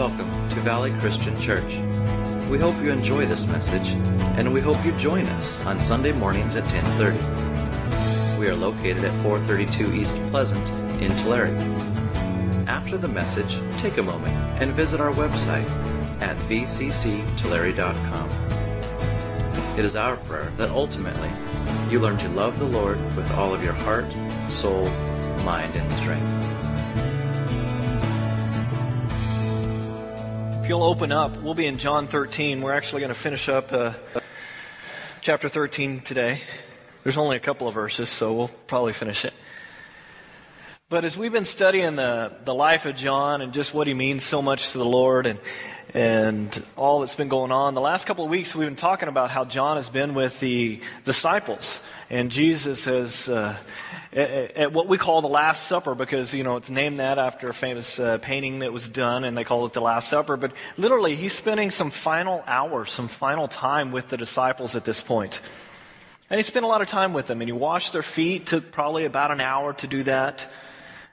Welcome to Valley Christian Church. We hope you enjoy this message, and we hope you join us on Sunday mornings at 10:30. We are located at 432 East Pleasant in Tulare. After the message, take a moment and visit our website at vcctulare.com. It is our prayer that ultimately you learn to love the Lord with all of your heart, soul, mind, and strength. You'll open up, we'll be in John 13. We're actually going to finish up uh, chapter 13 today. There's only a couple of verses, so we'll probably finish it. But as we've been studying the, the life of John and just what he means so much to the Lord and, and all that's been going on, the last couple of weeks we've been talking about how John has been with the disciples. And Jesus has, uh, at, at, what we call the Last Supper, because, you know, it's named that after a famous uh, painting that was done, and they call it the Last Supper. But literally, he's spending some final hours, some final time with the disciples at this point. And he spent a lot of time with them, and he washed their feet, took probably about an hour to do that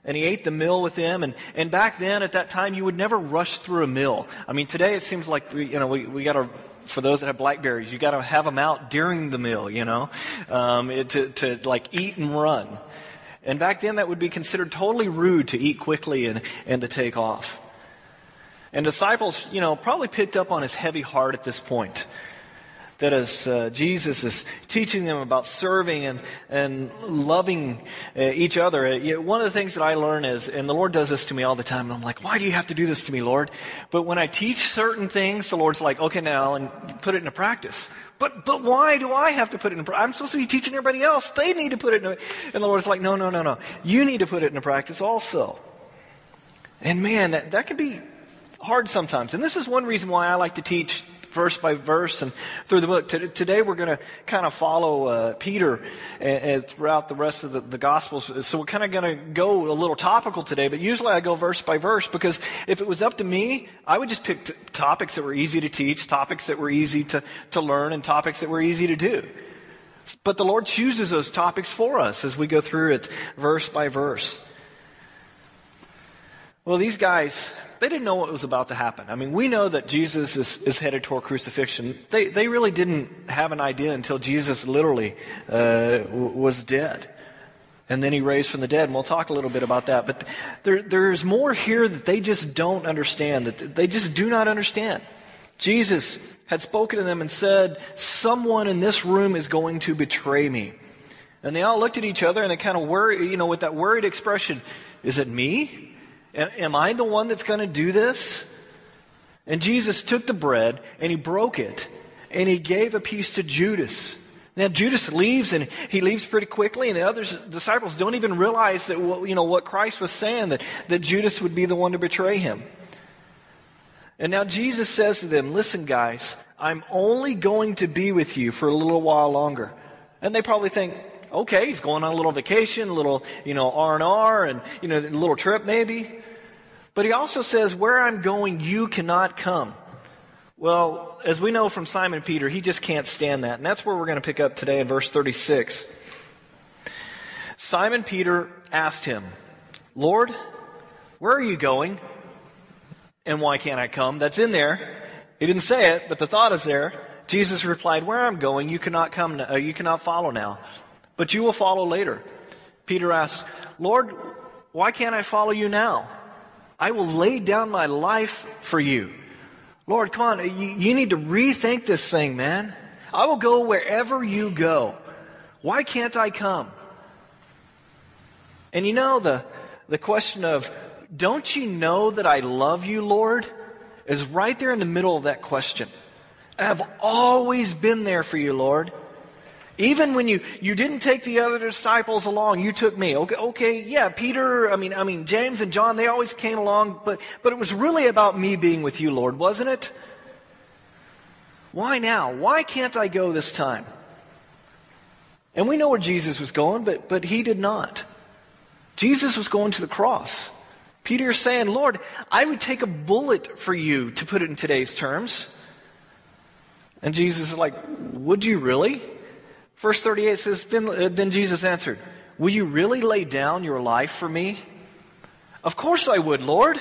and he ate the meal with them. And, and back then, at that time, you would never rush through a meal. I mean, today it seems like, we, you know, we, we got to, for those that have blackberries, you got to have them out during the meal, you know, um, it, to, to like eat and run. And back then, that would be considered totally rude to eat quickly and, and to take off. And disciples, you know, probably picked up on his heavy heart at this point that as uh, Jesus is teaching them about serving and, and loving uh, each other, uh, you know, one of the things that I learn is, and the Lord does this to me all the time, and I'm like, why do you have to do this to me, Lord? But when I teach certain things, the Lord's like, okay, now, and put it into practice. But, but why do I have to put it in practice? I'm supposed to be teaching everybody else. They need to put it in, and the Lord's like, no, no, no, no. You need to put it into practice also. And man, that, that can be hard sometimes. And this is one reason why I like to teach verse by verse and through the book. Today we're going to kind of follow uh, Peter and, and, throughout the rest of the, the Gospels. So we're kind of going to go a little topical today, but usually I go verse by verse because if it was up to me, I would just pick t- topics that were easy to teach, topics that were easy to, to learn, and topics that were easy to do. But the Lord chooses those topics for us as we go through it verse by verse. Well, these guys, they didn't know what was about to happen. I mean, we know that Jesus is, is headed toward crucifixion. They, they really didn't have an idea until Jesus literally uh, was dead. And then he raised from the dead. And we'll talk a little bit about that. But there, there's more here that they just don't understand, that they just do not understand. Jesus had spoken to them and said, Someone in this room is going to betray me. And they all looked at each other and they kind of worried, you know, with that worried expression, Is it me? Am I the one that's going to do this? And Jesus took the bread and he broke it and he gave a piece to Judas. Now Judas leaves and he leaves pretty quickly, and the other disciples don't even realize that you know what Christ was saying that, that Judas would be the one to betray him. And now Jesus says to them, "Listen, guys, I'm only going to be with you for a little while longer." And they probably think, "Okay, he's going on a little vacation, a little you know R and R, and you know a little trip maybe." But he also says, Where I'm going, you cannot come. Well, as we know from Simon Peter, he just can't stand that. And that's where we're going to pick up today in verse 36. Simon Peter asked him, Lord, where are you going? And why can't I come? That's in there. He didn't say it, but the thought is there. Jesus replied, Where I'm going, you cannot come, uh, you cannot follow now, but you will follow later. Peter asked, Lord, why can't I follow you now? I will lay down my life for you. Lord, come on, you, you need to rethink this thing, man. I will go wherever you go. Why can't I come? And you know, the, the question of, don't you know that I love you, Lord? is right there in the middle of that question. I have always been there for you, Lord. Even when you, you didn't take the other disciples along, you took me. Okay, okay, yeah, Peter, I mean, I mean, James and John, they always came along, but, but it was really about me being with you, Lord, wasn't it? Why now? Why can't I go this time? And we know where Jesus was going, but, but he did not. Jesus was going to the cross. Peter is saying, Lord, I would take a bullet for you, to put it in today's terms. And Jesus is like, Would you really? Verse 38 says, then, uh, then Jesus answered, Will you really lay down your life for me? Of course I would, Lord.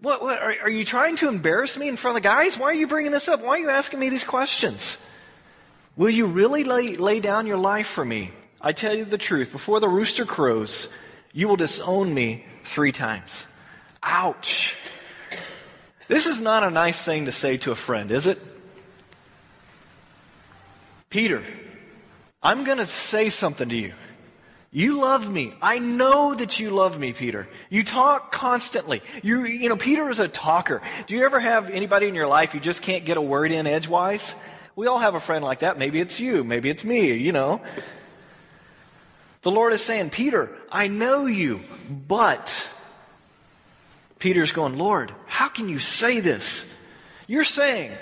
What, what are, are you trying to embarrass me in front of the guys? Why are you bringing this up? Why are you asking me these questions? Will you really lay, lay down your life for me? I tell you the truth. Before the rooster crows, you will disown me three times. Ouch. This is not a nice thing to say to a friend, is it? Peter, I'm going to say something to you. You love me. I know that you love me, Peter. You talk constantly. You, you know, Peter is a talker. Do you ever have anybody in your life you just can't get a word in edgewise? We all have a friend like that. Maybe it's you. Maybe it's me, you know. The Lord is saying, Peter, I know you, but Peter's going, Lord, how can you say this? You're saying,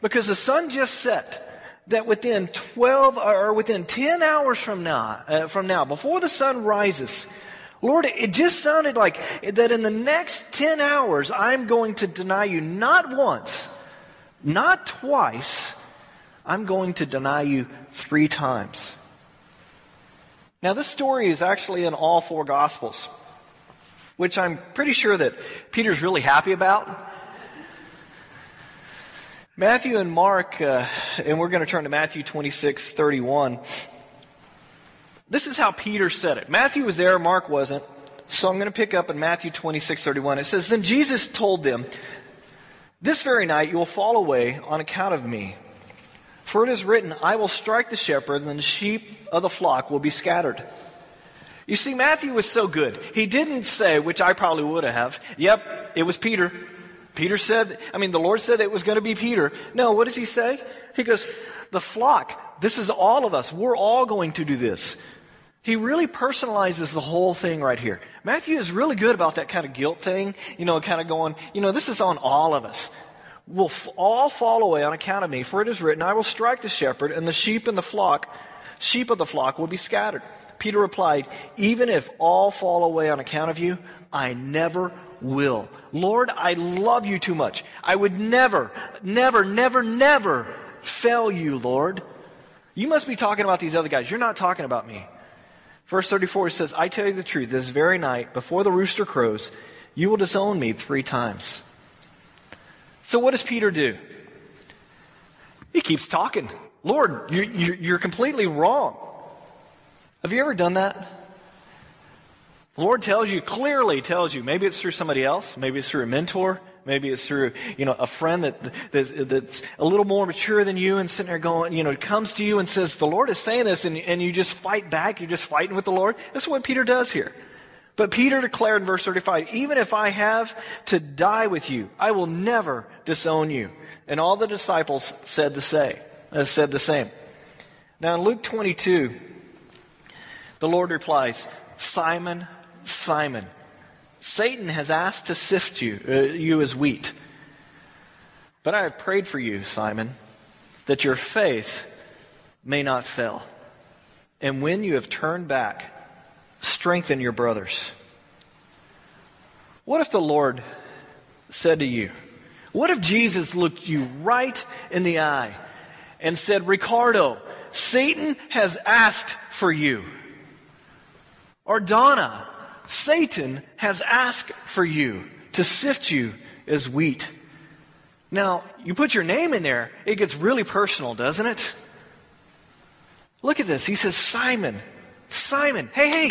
because the sun just set, that within 12 or within 10 hours from now, uh, from now, before the sun rises, Lord, it just sounded like that in the next 10 hours, I'm going to deny you not once, not twice, I'm going to deny you three times. Now, this story is actually in all four Gospels, which I'm pretty sure that Peter's really happy about. Matthew and Mark, uh, and we're going to turn to Matthew 26, 31. This is how Peter said it. Matthew was there, Mark wasn't. So I'm going to pick up in Matthew 26, 31. It says, Then Jesus told them, This very night you will fall away on account of me. For it is written, I will strike the shepherd, and the sheep of the flock will be scattered. You see, Matthew was so good. He didn't say, which I probably would have, Yep, it was Peter. Peter said, I mean, the Lord said it was going to be Peter. No, what does he say? He goes, the flock, this is all of us. We're all going to do this. He really personalizes the whole thing right here. Matthew is really good about that kind of guilt thing, you know, kind of going, you know, this is on all of us. We'll f- all fall away on account of me, for it is written, I will strike the shepherd, and the sheep in the flock, sheep of the flock will be scattered. Peter replied, Even if all fall away on account of you, I never will. Lord, I love you too much. I would never, never, never, never fail you, Lord. You must be talking about these other guys. You're not talking about me. Verse 34 says, I tell you the truth, this very night, before the rooster crows, you will disown me three times. So what does Peter do? He keeps talking. Lord, you're, you're completely wrong. Have you ever done that? The Lord tells you, clearly tells you, maybe it's through somebody else, maybe it's through a mentor, maybe it's through, you know, a friend that, that, that's a little more mature than you and sitting there going, you know, comes to you and says, the Lord is saying this, and, and you just fight back, you're just fighting with the Lord. That's what Peter does here. But Peter declared in verse 35, even if I have to die with you, I will never disown you. And all the disciples said the same, uh, said the same. Now in Luke 22, the Lord replies, Simon, Simon, Satan has asked to sift you, uh, you as wheat. But I have prayed for you, Simon, that your faith may not fail. And when you have turned back, strengthen your brothers. What if the Lord said to you, what if Jesus looked you right in the eye and said, Ricardo, Satan has asked for you. Or Donna, Satan has asked for you to sift you as wheat. Now, you put your name in there, it gets really personal, doesn't it? Look at this. He says, Simon, Simon, hey, hey,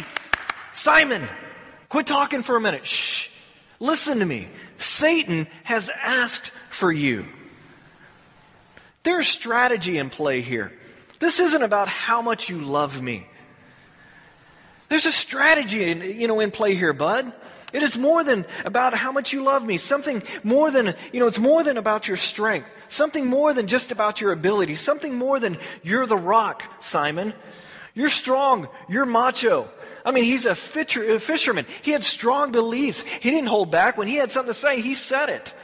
Simon, quit talking for a minute. Shh. Listen to me. Satan has asked for you. There's strategy in play here. This isn't about how much you love me. There's a strategy, in, you know, in play here, bud. It is more than about how much you love me. Something more than, you know, it's more than about your strength. Something more than just about your ability. Something more than you're the rock, Simon. You're strong. You're macho. I mean, he's a, fisher, a fisherman. He had strong beliefs. He didn't hold back. When he had something to say, he said it.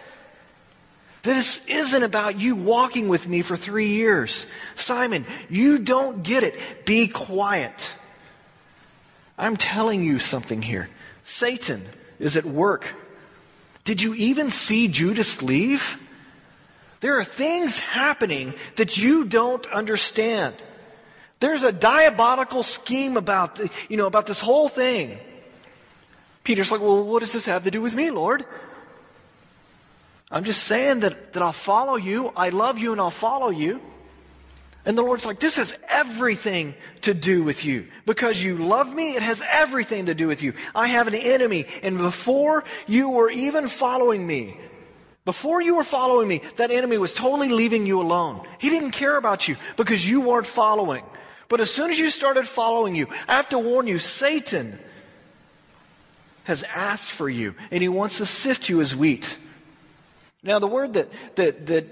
This isn't about you walking with me for three years. Simon, you don't get it. Be quiet. I'm telling you something here. Satan is at work. Did you even see Judas leave? There are things happening that you don't understand. There's a diabolical scheme about, the, you know, about this whole thing. Peter's like, well, what does this have to do with me, Lord? I'm just saying that, that I'll follow you. I love you and I'll follow you. And the Lord's like, this has everything to do with you. Because you love me, it has everything to do with you. I have an enemy. And before you were even following me, before you were following me, that enemy was totally leaving you alone. He didn't care about you because you weren't following. But as soon as you started following you, I have to warn you, Satan has asked for you and he wants to sift you as wheat. Now, the word that, that, that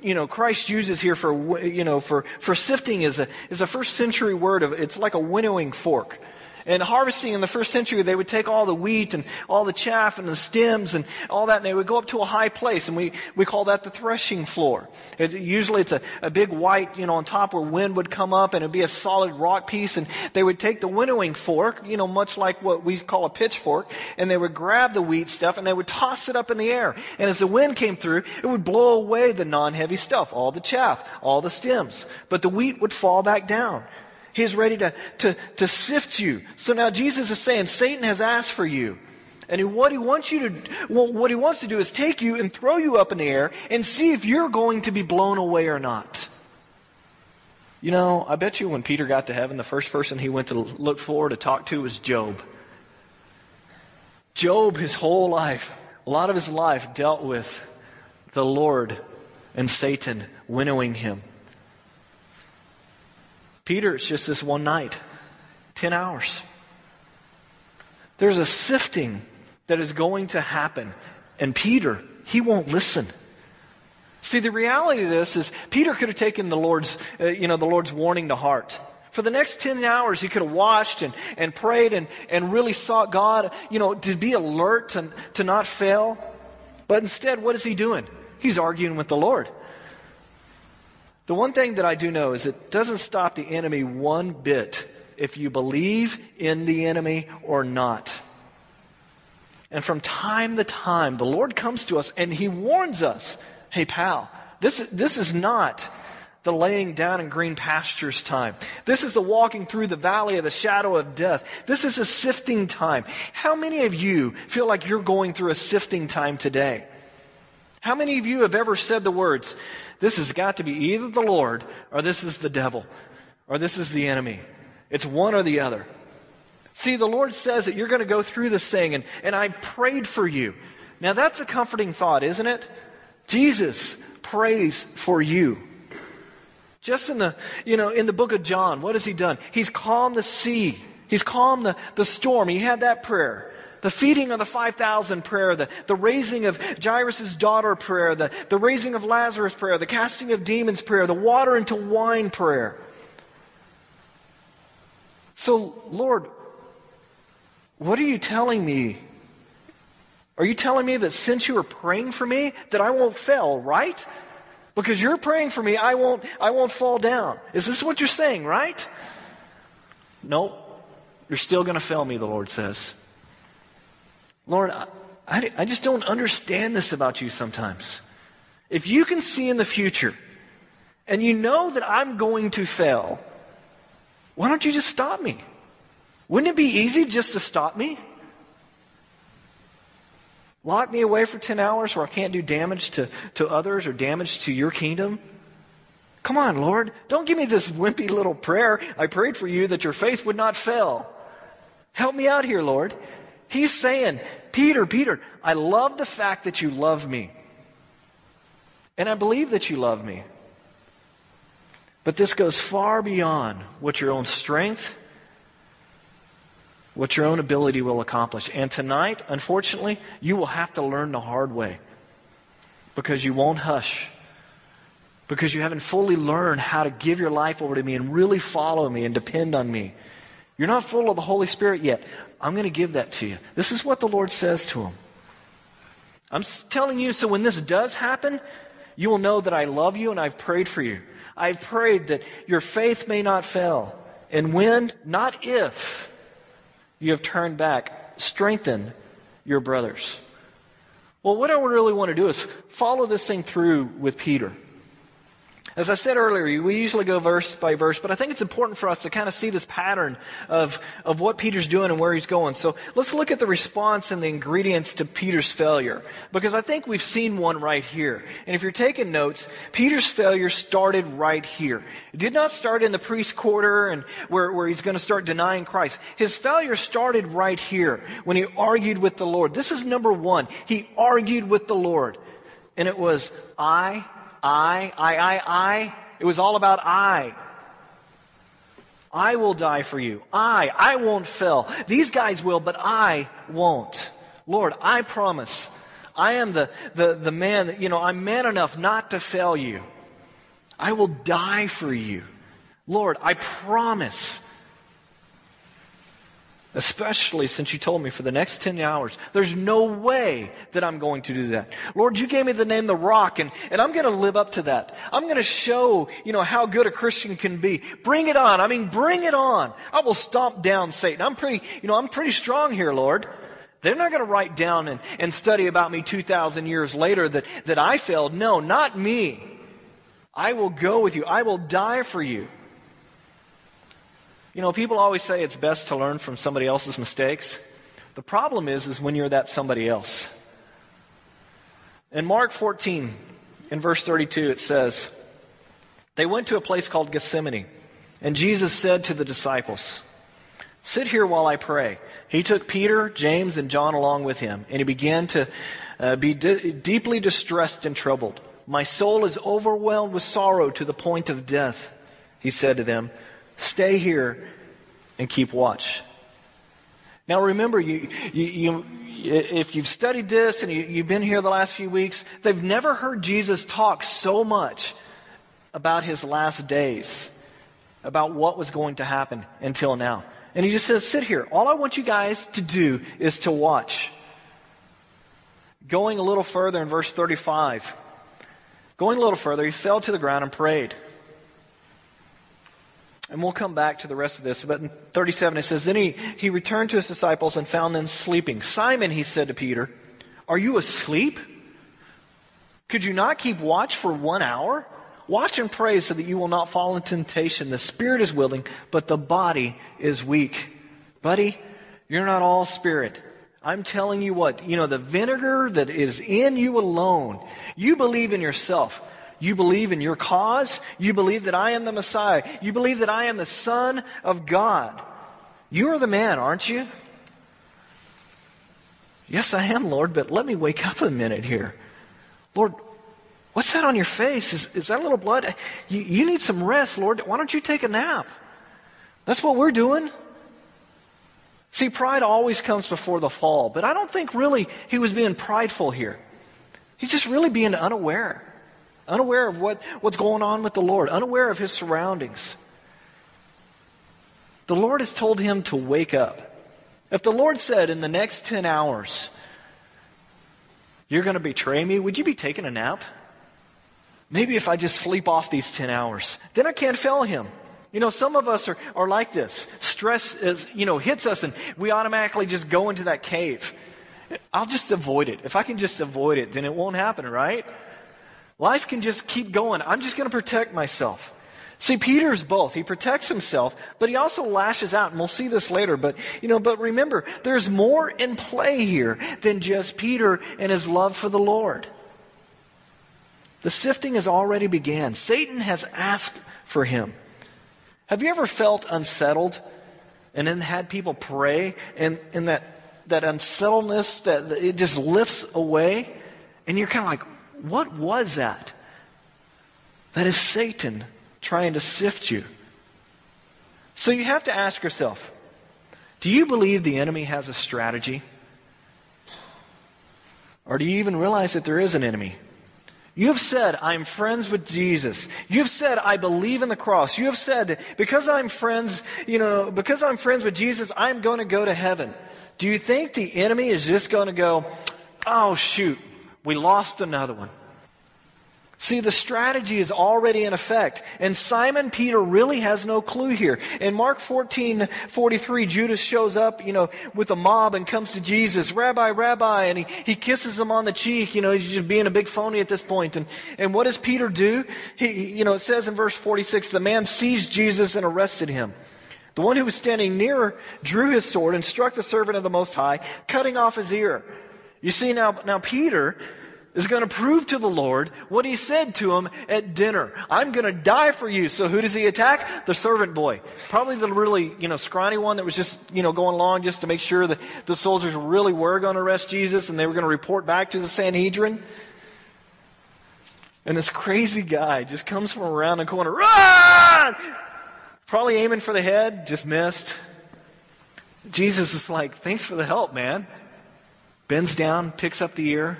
you know, Christ uses here for, you know, for, for sifting is a, is a first century word of, it's like a winnowing fork. And harvesting in the first century, they would take all the wheat and all the chaff and the stems and all that, and they would go up to a high place, and we, we call that the threshing floor. It, usually it's a, a big white, you know, on top where wind would come up, and it'd be a solid rock piece, and they would take the winnowing fork, you know, much like what we call a pitchfork, and they would grab the wheat stuff, and they would toss it up in the air. And as the wind came through, it would blow away the non-heavy stuff, all the chaff, all the stems. But the wheat would fall back down. He's ready to, to, to sift you. So now Jesus is saying, Satan has asked for you. And what he wants you to, well, what he wants to do is take you and throw you up in the air and see if you're going to be blown away or not. You know, I bet you when Peter got to heaven, the first person he went to look for to talk to was Job. Job, his whole life, a lot of his life dealt with the Lord and Satan winnowing him. Peter, it's just this one night, 10 hours. There's a sifting that is going to happen. And Peter, he won't listen. See, the reality of this is Peter could have taken the Lord's, uh, you know, the Lord's warning to heart. For the next 10 hours, he could have watched and, and prayed and, and really sought God, you know, to be alert, to, to not fail. But instead, what is he doing? He's arguing with the Lord. The one thing that I do know is it doesn't stop the enemy one bit if you believe in the enemy or not. And from time to time, the Lord comes to us and he warns us hey, pal, this, this is not the laying down in green pastures time. This is the walking through the valley of the shadow of death. This is a sifting time. How many of you feel like you're going through a sifting time today? How many of you have ever said the words, this has got to be either the Lord or this is the devil or this is the enemy. It's one or the other. See, the Lord says that you're going to go through this thing, and, and I prayed for you. Now, that's a comforting thought, isn't it? Jesus prays for you. Just in the, you know, in the book of John, what has he done? He's calmed the sea. He's calmed the, the storm. He had that prayer the feeding of the 5,000 prayer, the, the raising of Jairus' daughter prayer, the, the raising of Lazarus prayer, the casting of demons prayer, the water into wine prayer. So, Lord, what are you telling me? Are you telling me that since you are praying for me, that I won't fail, right? Because you're praying for me, I won't, I won't fall down. Is this what you're saying, right? No, nope. You're still going to fail me, the Lord says. Lord, I, I, just don't understand this about you sometimes. If you can see in the future and you know that I'm going to fail, why don't you just stop me? Wouldn't it be easy just to stop me? Lock me away for 10 hours where I can't do damage to, to others or damage to your kingdom? Come on, Lord. Don't give me this wimpy little prayer. I prayed for you that your faith would not fail. Help me out here, Lord. He's saying, Peter, Peter, I love the fact that you love me. And I believe that you love me. But this goes far beyond what your own strength, what your own ability will accomplish. And tonight, unfortunately, you will have to learn the hard way because you won't hush. Because you haven't fully learned how to give your life over to me and really follow me and depend on me. You're not full of the Holy Spirit yet. I'm going to give that to you. This is what the Lord says to him. I'm telling you so when this does happen, you will know that I love you and I've prayed for you. I've prayed that your faith may not fail. And when, not if, you have turned back, strengthen your brothers. Well, what I really want to do is follow this thing through with Peter. As I said earlier, we usually go verse by verse, but I think it's important for us to kind of see this pattern of, of what Peter's doing and where he's going. So let's look at the response and the ingredients to Peter's failure, because I think we've seen one right here. And if you're taking notes, Peter's failure started right here. It did not start in the priest quarter and where, where he's going to start denying Christ. His failure started right here when he argued with the Lord. This is number one. He argued with the Lord. And it was, I I, I, I, I. It was all about I. I will die for you. I, I won't fail. These guys will, but I won't. Lord, I promise. I am the, the, the man that, you know, I'm man enough not to fail you. I will die for you. Lord, I promise especially since you told me for the next 10 hours. There's no way that I'm going to do that. Lord, you gave me the name the rock and, and I'm going to live up to that. I'm going to show, you know, how good a Christian can be. Bring it on. I mean, bring it on. I will stomp down Satan. I'm pretty, you know, I'm pretty strong here, Lord. They're not going to write down and, and study about me 2,000 years later that, that I failed. No, not me. I will go with you. I will die for you. You know, people always say it's best to learn from somebody else's mistakes. The problem is, is when you're that somebody else. In Mark 14, in verse 32, it says, They went to a place called Gethsemane, and Jesus said to the disciples, Sit here while I pray. He took Peter, James, and John along with him, and he began to uh, be di- deeply distressed and troubled. My soul is overwhelmed with sorrow to the point of death, he said to them. Stay here and keep watch. Now remember, you, you, you if you've studied this and you, have been here the last few weeks, they've never heard Jesus talk so much about his last days, about what was going to happen until now. And he just says, sit here. All I want you guys to do is to watch. Going a little further in verse 35, going a little further, he fell to the ground and prayed. And we'll come back to the rest of this. But in 37 it says, Then he, he returned to his disciples and found them sleeping. Simon, he said to Peter, Are you asleep? Could you not keep watch for one hour? Watch and pray so that you will not fall into temptation. The spirit is willing, but the body is weak. Buddy, you're not all spirit. I'm telling you what, you know, the vinegar that is in you alone, you believe in yourself. You believe in your cause. You believe that I am the Messiah. You believe that I am the Son of God. You are the man, aren't you? Yes, I am, Lord, but let me wake up a minute here. Lord, what's that on your face? Is, is that a little blood? You, you need some rest, Lord. Why don't you take a nap? That's what we're doing. See, pride always comes before the fall, but I don't think really he was being prideful here. He's just really being unaware unaware of what, what's going on with the Lord, unaware of his surroundings. The Lord has told him to wake up. If the Lord said in the next 10 hours, You're going to betray me, would you be taking a nap? Maybe if I just sleep off these 10 hours, then I can't fail him. You know, some of us are, are like this. Stress is, you know, hits us and we automatically just go into that cave. I'll just avoid it. If I can just avoid it, then it won't happen, right? Life can just keep going. I'm just going to protect myself. See, Peter's both. He protects himself, but he also lashes out, and we'll see this later. But, you know, but remember, there's more in play here than just Peter and his love for the Lord. The sifting has already began. Satan has asked for him. Have you ever felt unsettled and then had people pray and, and that, that unsettledness that, that it just lifts away? And you're kind of like, what was that? That is Satan trying to sift you. So you have to ask yourself do you believe the enemy has a strategy? Or do you even realize that there is an enemy? You have said, I'm friends with Jesus. You have said, I believe in the cross. You have said, because I'm friends, you know, because I'm friends with Jesus, I'm going to go to heaven. Do you think the enemy is just going to go, oh, shoot, we lost another one. See, the strategy is already in effect, and Simon Peter really has no clue here. In Mark 14, 43, Judas shows up, you know, with a mob and comes to Jesus, Rabbi, Rabbi, and he, he kisses him on the cheek, you know, he's just being a big phony at this point. And, and what does Peter do? He, you know, it says in verse 46, the man seized Jesus and arrested him. The one who was standing near drew his sword and struck the servant of the Most High, cutting off his ear. You see, now, now Peter is going to prove to the Lord what he said to him at dinner. I'm going to die for you. So who does he attack? The servant boy. Probably the really, you know, scrawny one that was just, you know, going along just to make sure that the soldiers really were going to arrest Jesus and they were going to report back to the Sanhedrin. And this crazy guy just comes from around the corner. Run! Probably aiming for the head, just missed. Jesus is like, thanks for the help, man. Bends down, picks up the ear,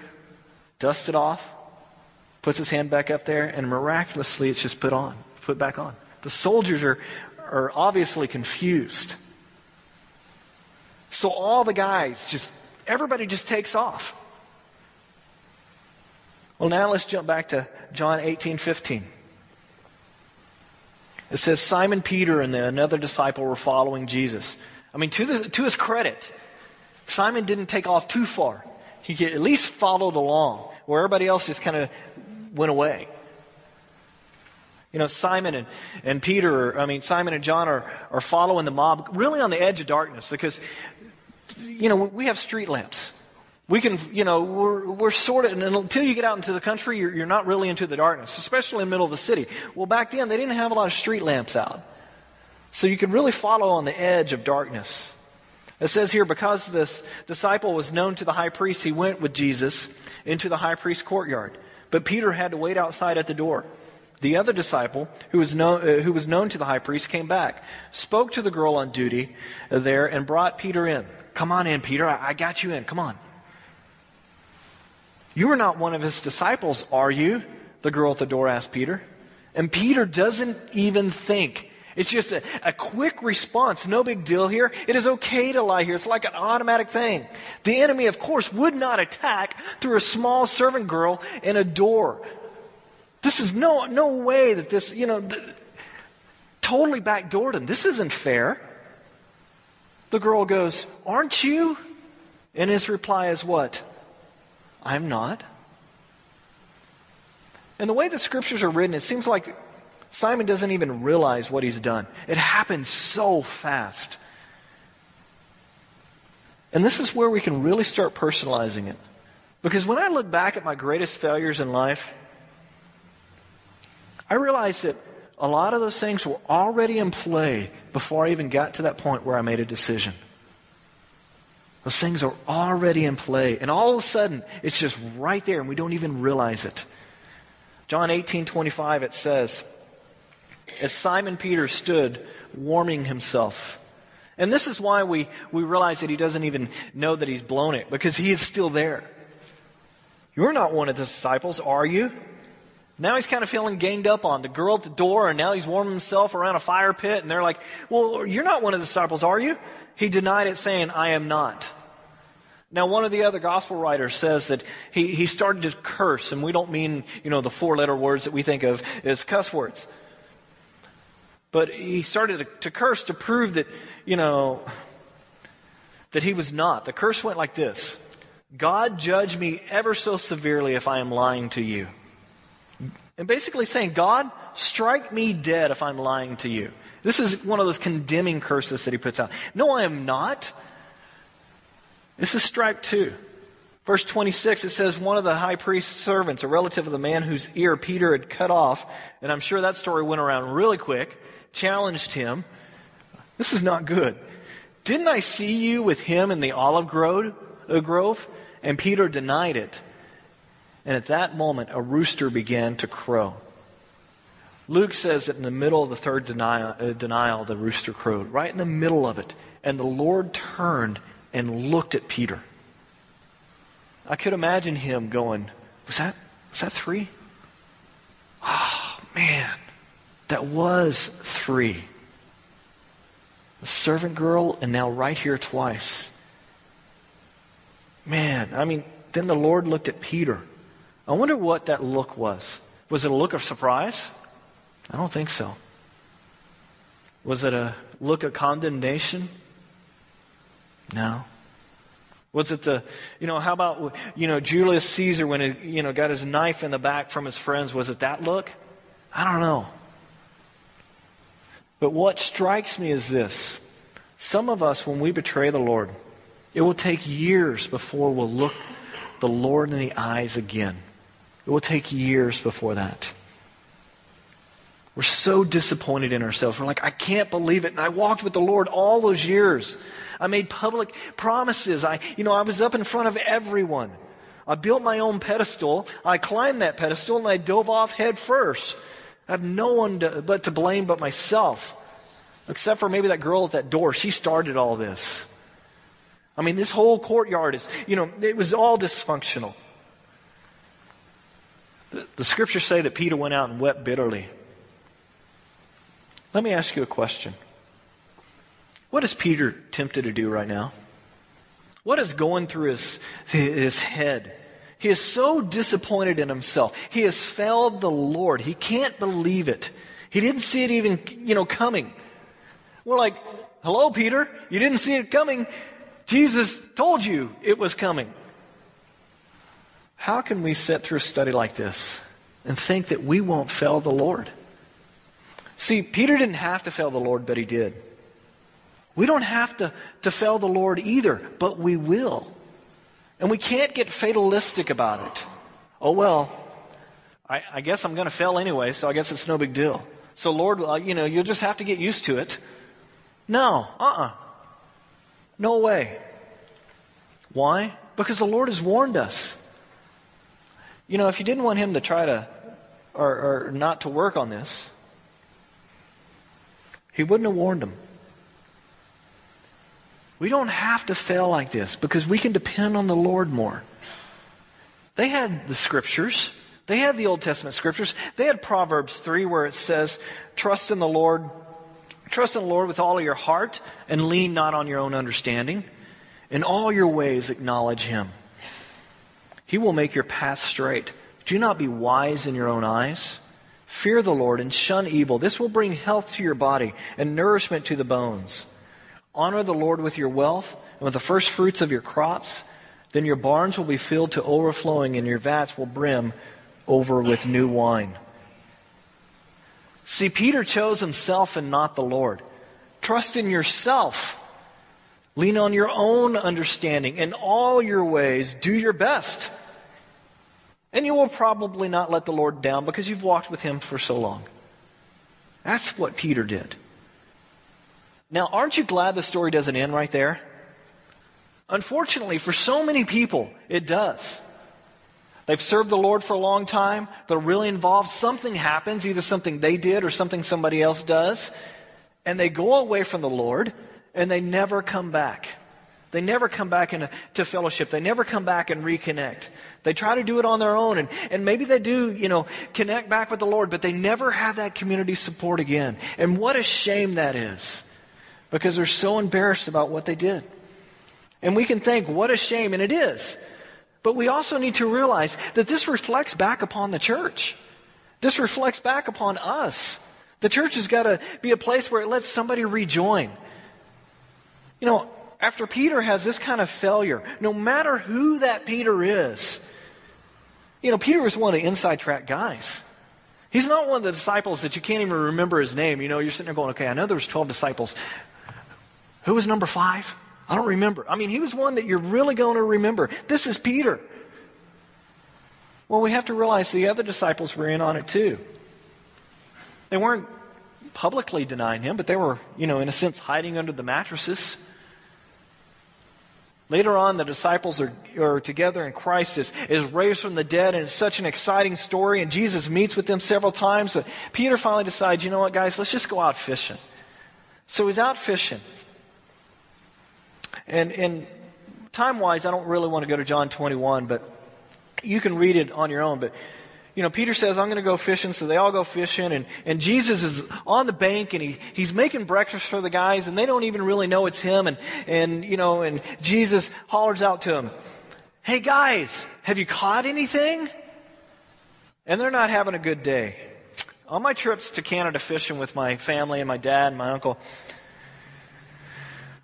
dusts it off, puts his hand back up there, and miraculously it's just put on, put back on. The soldiers are, are obviously confused. So all the guys just, everybody just takes off. Well, now let's jump back to John 18 15. It says Simon Peter and another disciple were following Jesus. I mean, to, the, to his credit, Simon didn't take off too far. He at least followed along, where everybody else just kind of went away. You know, Simon and, and Peter, I mean, Simon and John are, are following the mob really on the edge of darkness because, you know, we have street lamps. We can, you know, we're, we're sort of, until you get out into the country, you're, you're not really into the darkness, especially in the middle of the city. Well, back then, they didn't have a lot of street lamps out. So you could really follow on the edge of darkness. It says here, because this disciple was known to the high priest, he went with Jesus into the high priest's courtyard. But Peter had to wait outside at the door. The other disciple, who was, known, uh, who was known to the high priest, came back, spoke to the girl on duty there, and brought Peter in. Come on in, Peter. I, I got you in. Come on. You are not one of his disciples, are you? The girl at the door asked Peter. And Peter doesn't even think. It's just a, a, quick response. No big deal here. It is okay to lie here. It's like an automatic thing. The enemy, of course, would not attack through a small servant girl in a door. This is no, no way that this, you know, totally backdoored him. This isn't fair. The girl goes, Aren't you? And his reply is what? I'm not. And the way the scriptures are written, it seems like Simon doesn't even realize what he's done. It happens so fast. And this is where we can really start personalizing it. Because when I look back at my greatest failures in life, I realize that a lot of those things were already in play before I even got to that point where I made a decision. Those things are already in play. And all of a sudden, it's just right there, and we don't even realize it. John 18 25, it says, as Simon Peter stood warming himself. And this is why we, we realize that he doesn't even know that he's blown it, because he is still there. You're not one of the disciples, are you? Now he's kind of feeling ganged up on. The girl at the door, and now he's warming himself around a fire pit, and they're like, Well, you're not one of the disciples, are you? He denied it, saying, I am not. Now, one of the other gospel writers says that he, he started to curse, and we don't mean, you know, the four letter words that we think of as cuss words. But he started to, curse to prove that, you know, that he was not. The curse went like this God judge me ever so severely if I am lying to you. And basically saying, God, strike me dead if I'm lying to you. This is one of those condemning curses that he puts out. No, I am not. This is strike two. Verse 26, it says, One of the high priest's servants, a relative of the man whose ear Peter had cut off, and I'm sure that story went around really quick, challenged him. This is not good. Didn't I see you with him in the olive grove? Uh, and Peter denied it. And at that moment, a rooster began to crow. Luke says that in the middle of the third denial, uh, denial, the rooster crowed, right in the middle of it. And the Lord turned and looked at Peter. I could imagine him going, Was that, was that three? Oh, man. That was three. The servant girl, and now right here twice. Man, I mean, then the Lord looked at Peter. I wonder what that look was. Was it a look of surprise? I don't think so. Was it a look of condemnation? No. Was it the, you know, how about, you know, Julius Caesar when he, you know, got his knife in the back from his friends? Was it that look? I don't know. But what strikes me is this. Some of us, when we betray the Lord, it will take years before we'll look the Lord in the eyes again. It will take years before that. We're so disappointed in ourselves. We're like, I can't believe it. And I walked with the Lord all those years. I made public promises. I, you know, I was up in front of everyone. I built my own pedestal. I climbed that pedestal and I dove off head first. I have no one to, but to blame but myself. Except for maybe that girl at that door. She started all this. I mean, this whole courtyard is, you know, it was all dysfunctional. The, the scriptures say that Peter went out and wept bitterly. Let me ask you a question. What is Peter tempted to do right now? What is going through his, his head? He is so disappointed in himself. He has failed the Lord. He can't believe it. He didn't see it even, you know, coming. We're like, hello, Peter. You didn't see it coming. Jesus told you it was coming. How can we sit through a study like this and think that we won't fail the Lord? See, Peter didn't have to fail the Lord, but he did. We don't have to, to fail the Lord either, but we will. And we can't get fatalistic about it. Oh, well, I, I guess I'm going to fail anyway, so I guess it's no big deal. So, Lord, uh, you know, you'll just have to get used to it. No, uh uh-uh. uh No way. Why? Because the Lord has warned us. You know, if you didn't want Him to try to, or, or not to work on this, he wouldn't have warned them. We don't have to fail like this because we can depend on the Lord more. They had the scriptures. They had the Old Testament scriptures. They had Proverbs 3 where it says, Trust in the Lord, trust in the Lord with all of your heart and lean not on your own understanding. In all your ways acknowledge him. He will make your path straight. Do not be wise in your own eyes. Fear the Lord and shun evil. This will bring health to your body and nourishment to the bones. Honor the Lord with your wealth and with the first fruits of your crops. Then your barns will be filled to overflowing and your vats will brim over with new wine. See, Peter chose himself and not the Lord. Trust in yourself. Lean on your own understanding. In all your ways, do your best. And you will probably not let the Lord down because you've walked with him for so long. That's what Peter did. Now, aren't you glad the story doesn't end right there? Unfortunately, for so many people, it does. They've served the Lord for a long time. They're really involved. Something happens, either something they did or something somebody else does. And they go away from the Lord and they never come back. They never come back into to fellowship. They never come back and reconnect. They try to do it on their own, and, and maybe they do, you know, connect back with the Lord, but they never have that community support again. And what a shame that is, because they're so embarrassed about what they did. And we can think, what a shame, and it is. But we also need to realize that this reflects back upon the church. This reflects back upon us. The church has got to be a place where it lets somebody rejoin. You know, after Peter has this kind of failure, no matter who that Peter is, you know, Peter was one of the inside track guys. He's not one of the disciples that you can't even remember his name. You know, you're sitting there going, okay, I know there was 12 disciples. Who was number five? I don't remember. I mean, he was one that you're really going to remember. This is Peter. Well, we have to realize the other disciples were in on it too. They weren't publicly denying him, but they were, you know, in a sense, hiding under the mattresses. Later on, the disciples are, are together and Christ is, is raised from the dead, and it's such an exciting story. And Jesus meets with them several times. But Peter finally decides, you know what, guys, let's just go out fishing. So he's out fishing. And, and time wise, I don't really want to go to John 21, but you can read it on your own. But you know, Peter says, I'm going to go fishing. So they all go fishing. And, and Jesus is on the bank and he, he's making breakfast for the guys and they don't even really know it's him. And, and, you know, and Jesus hollers out to them, Hey guys, have you caught anything? and they're not having a good day. On my trips to Canada fishing with my family and my dad and my uncle,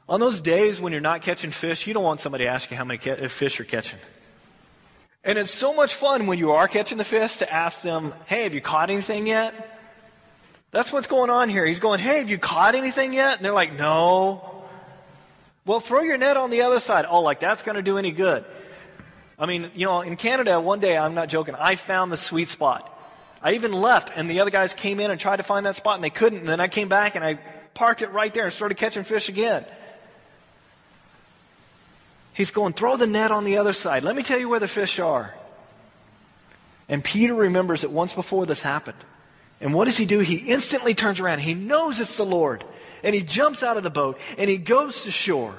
on those days when you're not catching fish, you don't want somebody to ask you how many uh, fish you're catching. And it's so much fun when you are catching the fish to ask them, hey, have you caught anything yet? That's what's going on here. He's going, hey, have you caught anything yet? And they're like, no. Well, throw your net on the other side. Oh, like that's going to do any good. I mean, you know, in Canada, one day, I'm not joking, I found the sweet spot. I even left, and the other guys came in and tried to find that spot, and they couldn't. And then I came back and I parked it right there and started catching fish again. He's going, throw the net on the other side. Let me tell you where the fish are. And Peter remembers that once before this happened. And what does he do? He instantly turns around. He knows it's the Lord. And he jumps out of the boat and he goes to shore.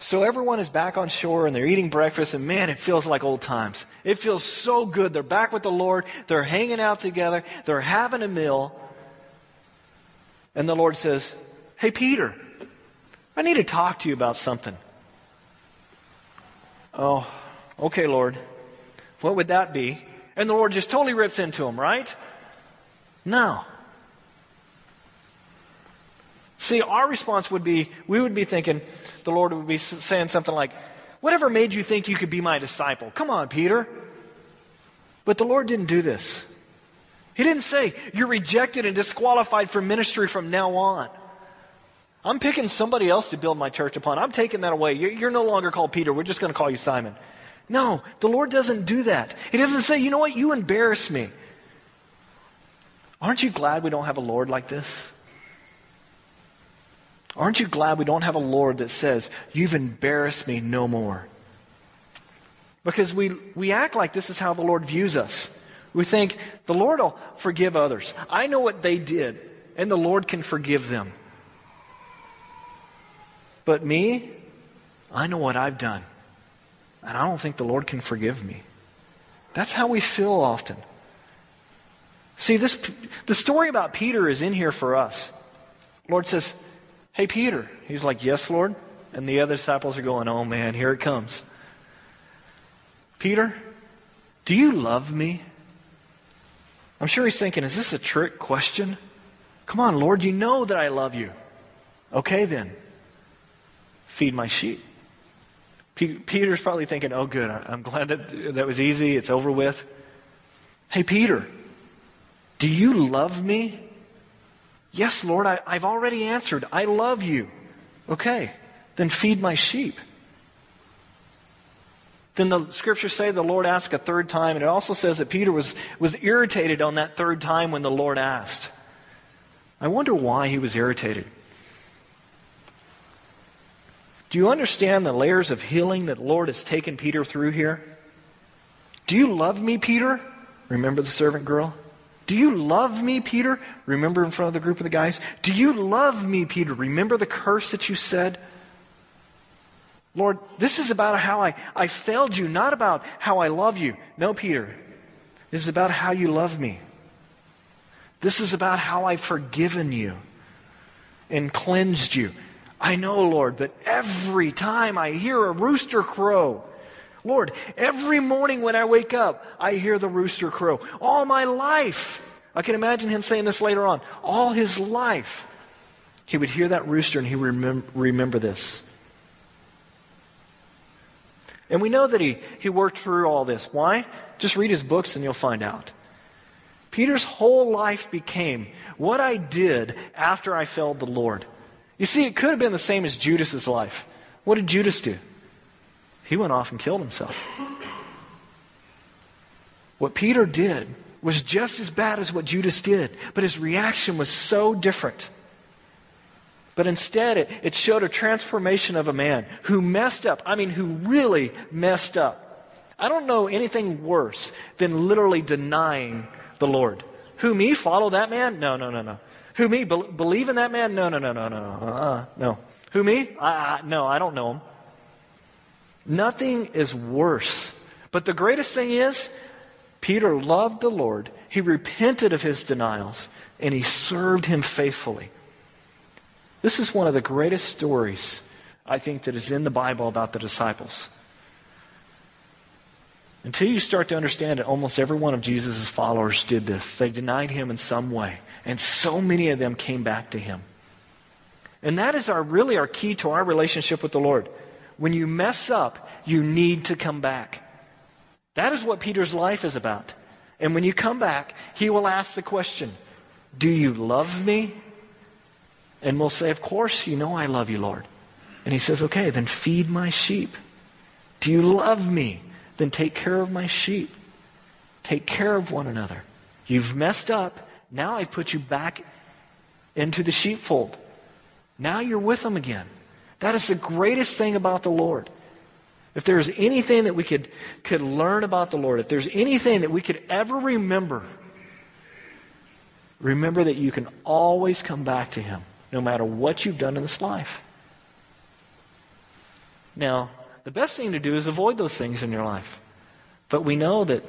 So everyone is back on shore and they're eating breakfast, and man, it feels like old times. It feels so good. They're back with the Lord, they're hanging out together, they're having a meal. And the Lord says, Hey, Peter, I need to talk to you about something. Oh, okay, Lord. What would that be? And the Lord just totally rips into him, right? No. See, our response would be we would be thinking, the Lord would be saying something like, Whatever made you think you could be my disciple? Come on, Peter. But the Lord didn't do this. He didn't say, You're rejected and disqualified from ministry from now on. I'm picking somebody else to build my church upon. I'm taking that away. You're no longer called Peter. We're just going to call you Simon. No, the Lord doesn't do that. He doesn't say, You know what? You embarrass me. Aren't you glad we don't have a Lord like this? Aren't you glad we don't have a Lord that says, You've embarrassed me no more? Because we, we act like this is how the Lord views us. We think, The Lord will forgive others. I know what they did, and the Lord can forgive them. But me, I know what I've done, and I don't think the Lord can forgive me. That's how we feel often. See, this, the story about Peter is in here for us. Lord says, Hey, Peter. He's like, Yes, Lord. And the other disciples are going, Oh, man, here it comes. Peter, do you love me? I'm sure he's thinking, Is this a trick question? Come on, Lord, you know that I love you. Okay, then. Feed my sheep. Peter's probably thinking, Oh, good. I'm glad that that was easy. It's over with. Hey, Peter, do you love me? Yes, Lord, I, I've already answered. I love you. Okay, then feed my sheep. Then the scriptures say the Lord asked a third time, and it also says that Peter was, was irritated on that third time when the Lord asked. I wonder why he was irritated. Do you understand the layers of healing that the Lord has taken Peter through here? Do you love me, Peter? Remember the servant girl? Do you love me, Peter? Remember in front of the group of the guys? Do you love me, Peter? Remember the curse that you said? Lord, this is about how I, I failed you, not about how I love you. No, Peter. This is about how you love me. This is about how I've forgiven you and cleansed you. I know, Lord, but every time I hear a rooster crow, Lord, every morning when I wake up, I hear the rooster crow. All my life, I can imagine him saying this later on, all his life, he would hear that rooster and he would remember, remember this. And we know that he, he worked through all this. Why? Just read his books and you'll find out. Peter's whole life became what I did after I failed the Lord. You see, it could have been the same as Judas's life. What did Judas do? He went off and killed himself. What Peter did was just as bad as what Judas did, but his reaction was so different. But instead, it, it showed a transformation of a man who messed up. I mean, who really messed up. I don't know anything worse than literally denying the Lord. Who, me? Follow that man? No, no, no, no. Who, me? Be- believe in that man? No, no, no, no, no, no. Uh-uh, no. Who, me? I, no, I don't know him. Nothing is worse. But the greatest thing is, Peter loved the Lord. He repented of his denials, and he served him faithfully. This is one of the greatest stories, I think, that is in the Bible about the disciples. Until you start to understand that almost every one of Jesus' followers did this. They denied him in some way. And so many of them came back to him. And that is our really our key to our relationship with the Lord. When you mess up, you need to come back. That is what Peter's life is about. And when you come back, he will ask the question, Do you love me? And we'll say, Of course, you know I love you, Lord. And he says, Okay, then feed my sheep. Do you love me? Then take care of my sheep. Take care of one another. You've messed up. Now I've put you back into the sheepfold. Now you're with them again. That is the greatest thing about the Lord. If there's anything that we could, could learn about the Lord, if there's anything that we could ever remember, remember that you can always come back to Him, no matter what you've done in this life. Now, the best thing to do is avoid those things in your life. But we know that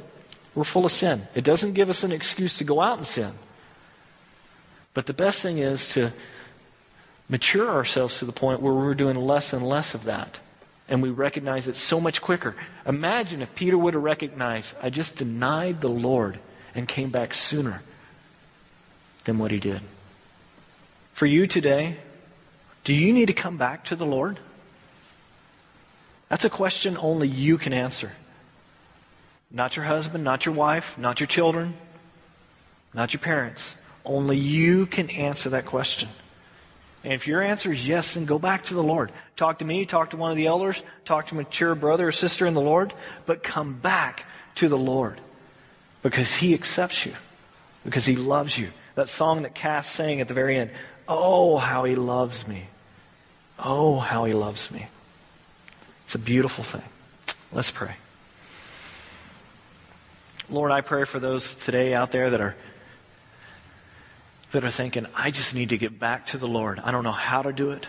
we're full of sin. It doesn't give us an excuse to go out and sin. But the best thing is to mature ourselves to the point where we're doing less and less of that. And we recognize it so much quicker. Imagine if Peter would have recognized, I just denied the Lord and came back sooner than what he did. For you today, do you need to come back to the Lord? That's a question only you can answer. Not your husband, not your wife, not your children, not your parents. Only you can answer that question. And if your answer is yes, then go back to the Lord. Talk to me, talk to one of the elders, talk to a mature brother or sister in the Lord, but come back to the Lord because He accepts you, because He loves you. That song that Cass sang at the very end, Oh, how He loves me. Oh, how He loves me. It's a beautiful thing. Let's pray. Lord, I pray for those today out there that are that are thinking, I just need to get back to the Lord. I don't know how to do it.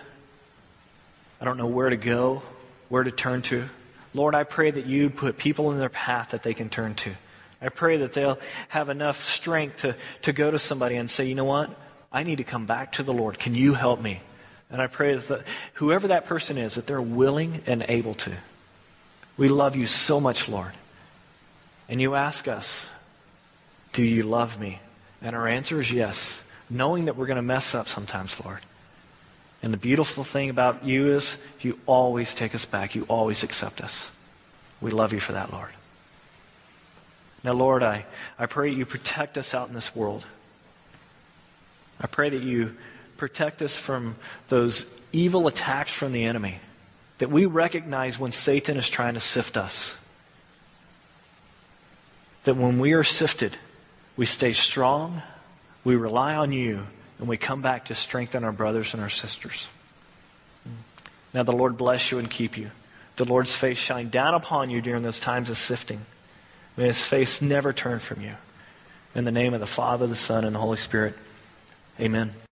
I don't know where to go, where to turn to. Lord, I pray that you put people in their path that they can turn to. I pray that they'll have enough strength to, to go to somebody and say, you know what? I need to come back to the Lord. Can you help me? And I pray that whoever that person is, that they're willing and able to. We love you so much, Lord. And you ask us, Do you love me? And our answer is yes, knowing that we're going to mess up sometimes, Lord. And the beautiful thing about you is you always take us back. You always accept us. We love you for that, Lord. Now, Lord, I, I pray you protect us out in this world. I pray that you protect us from those evil attacks from the enemy. That we recognize when Satan is trying to sift us. That when we are sifted, we stay strong, we rely on you, and we come back to strengthen our brothers and our sisters. Now the Lord bless you and keep you. The Lord's face shine down upon you during those times of sifting. May his face never turn from you. In the name of the Father, the Son, and the Holy Spirit, amen.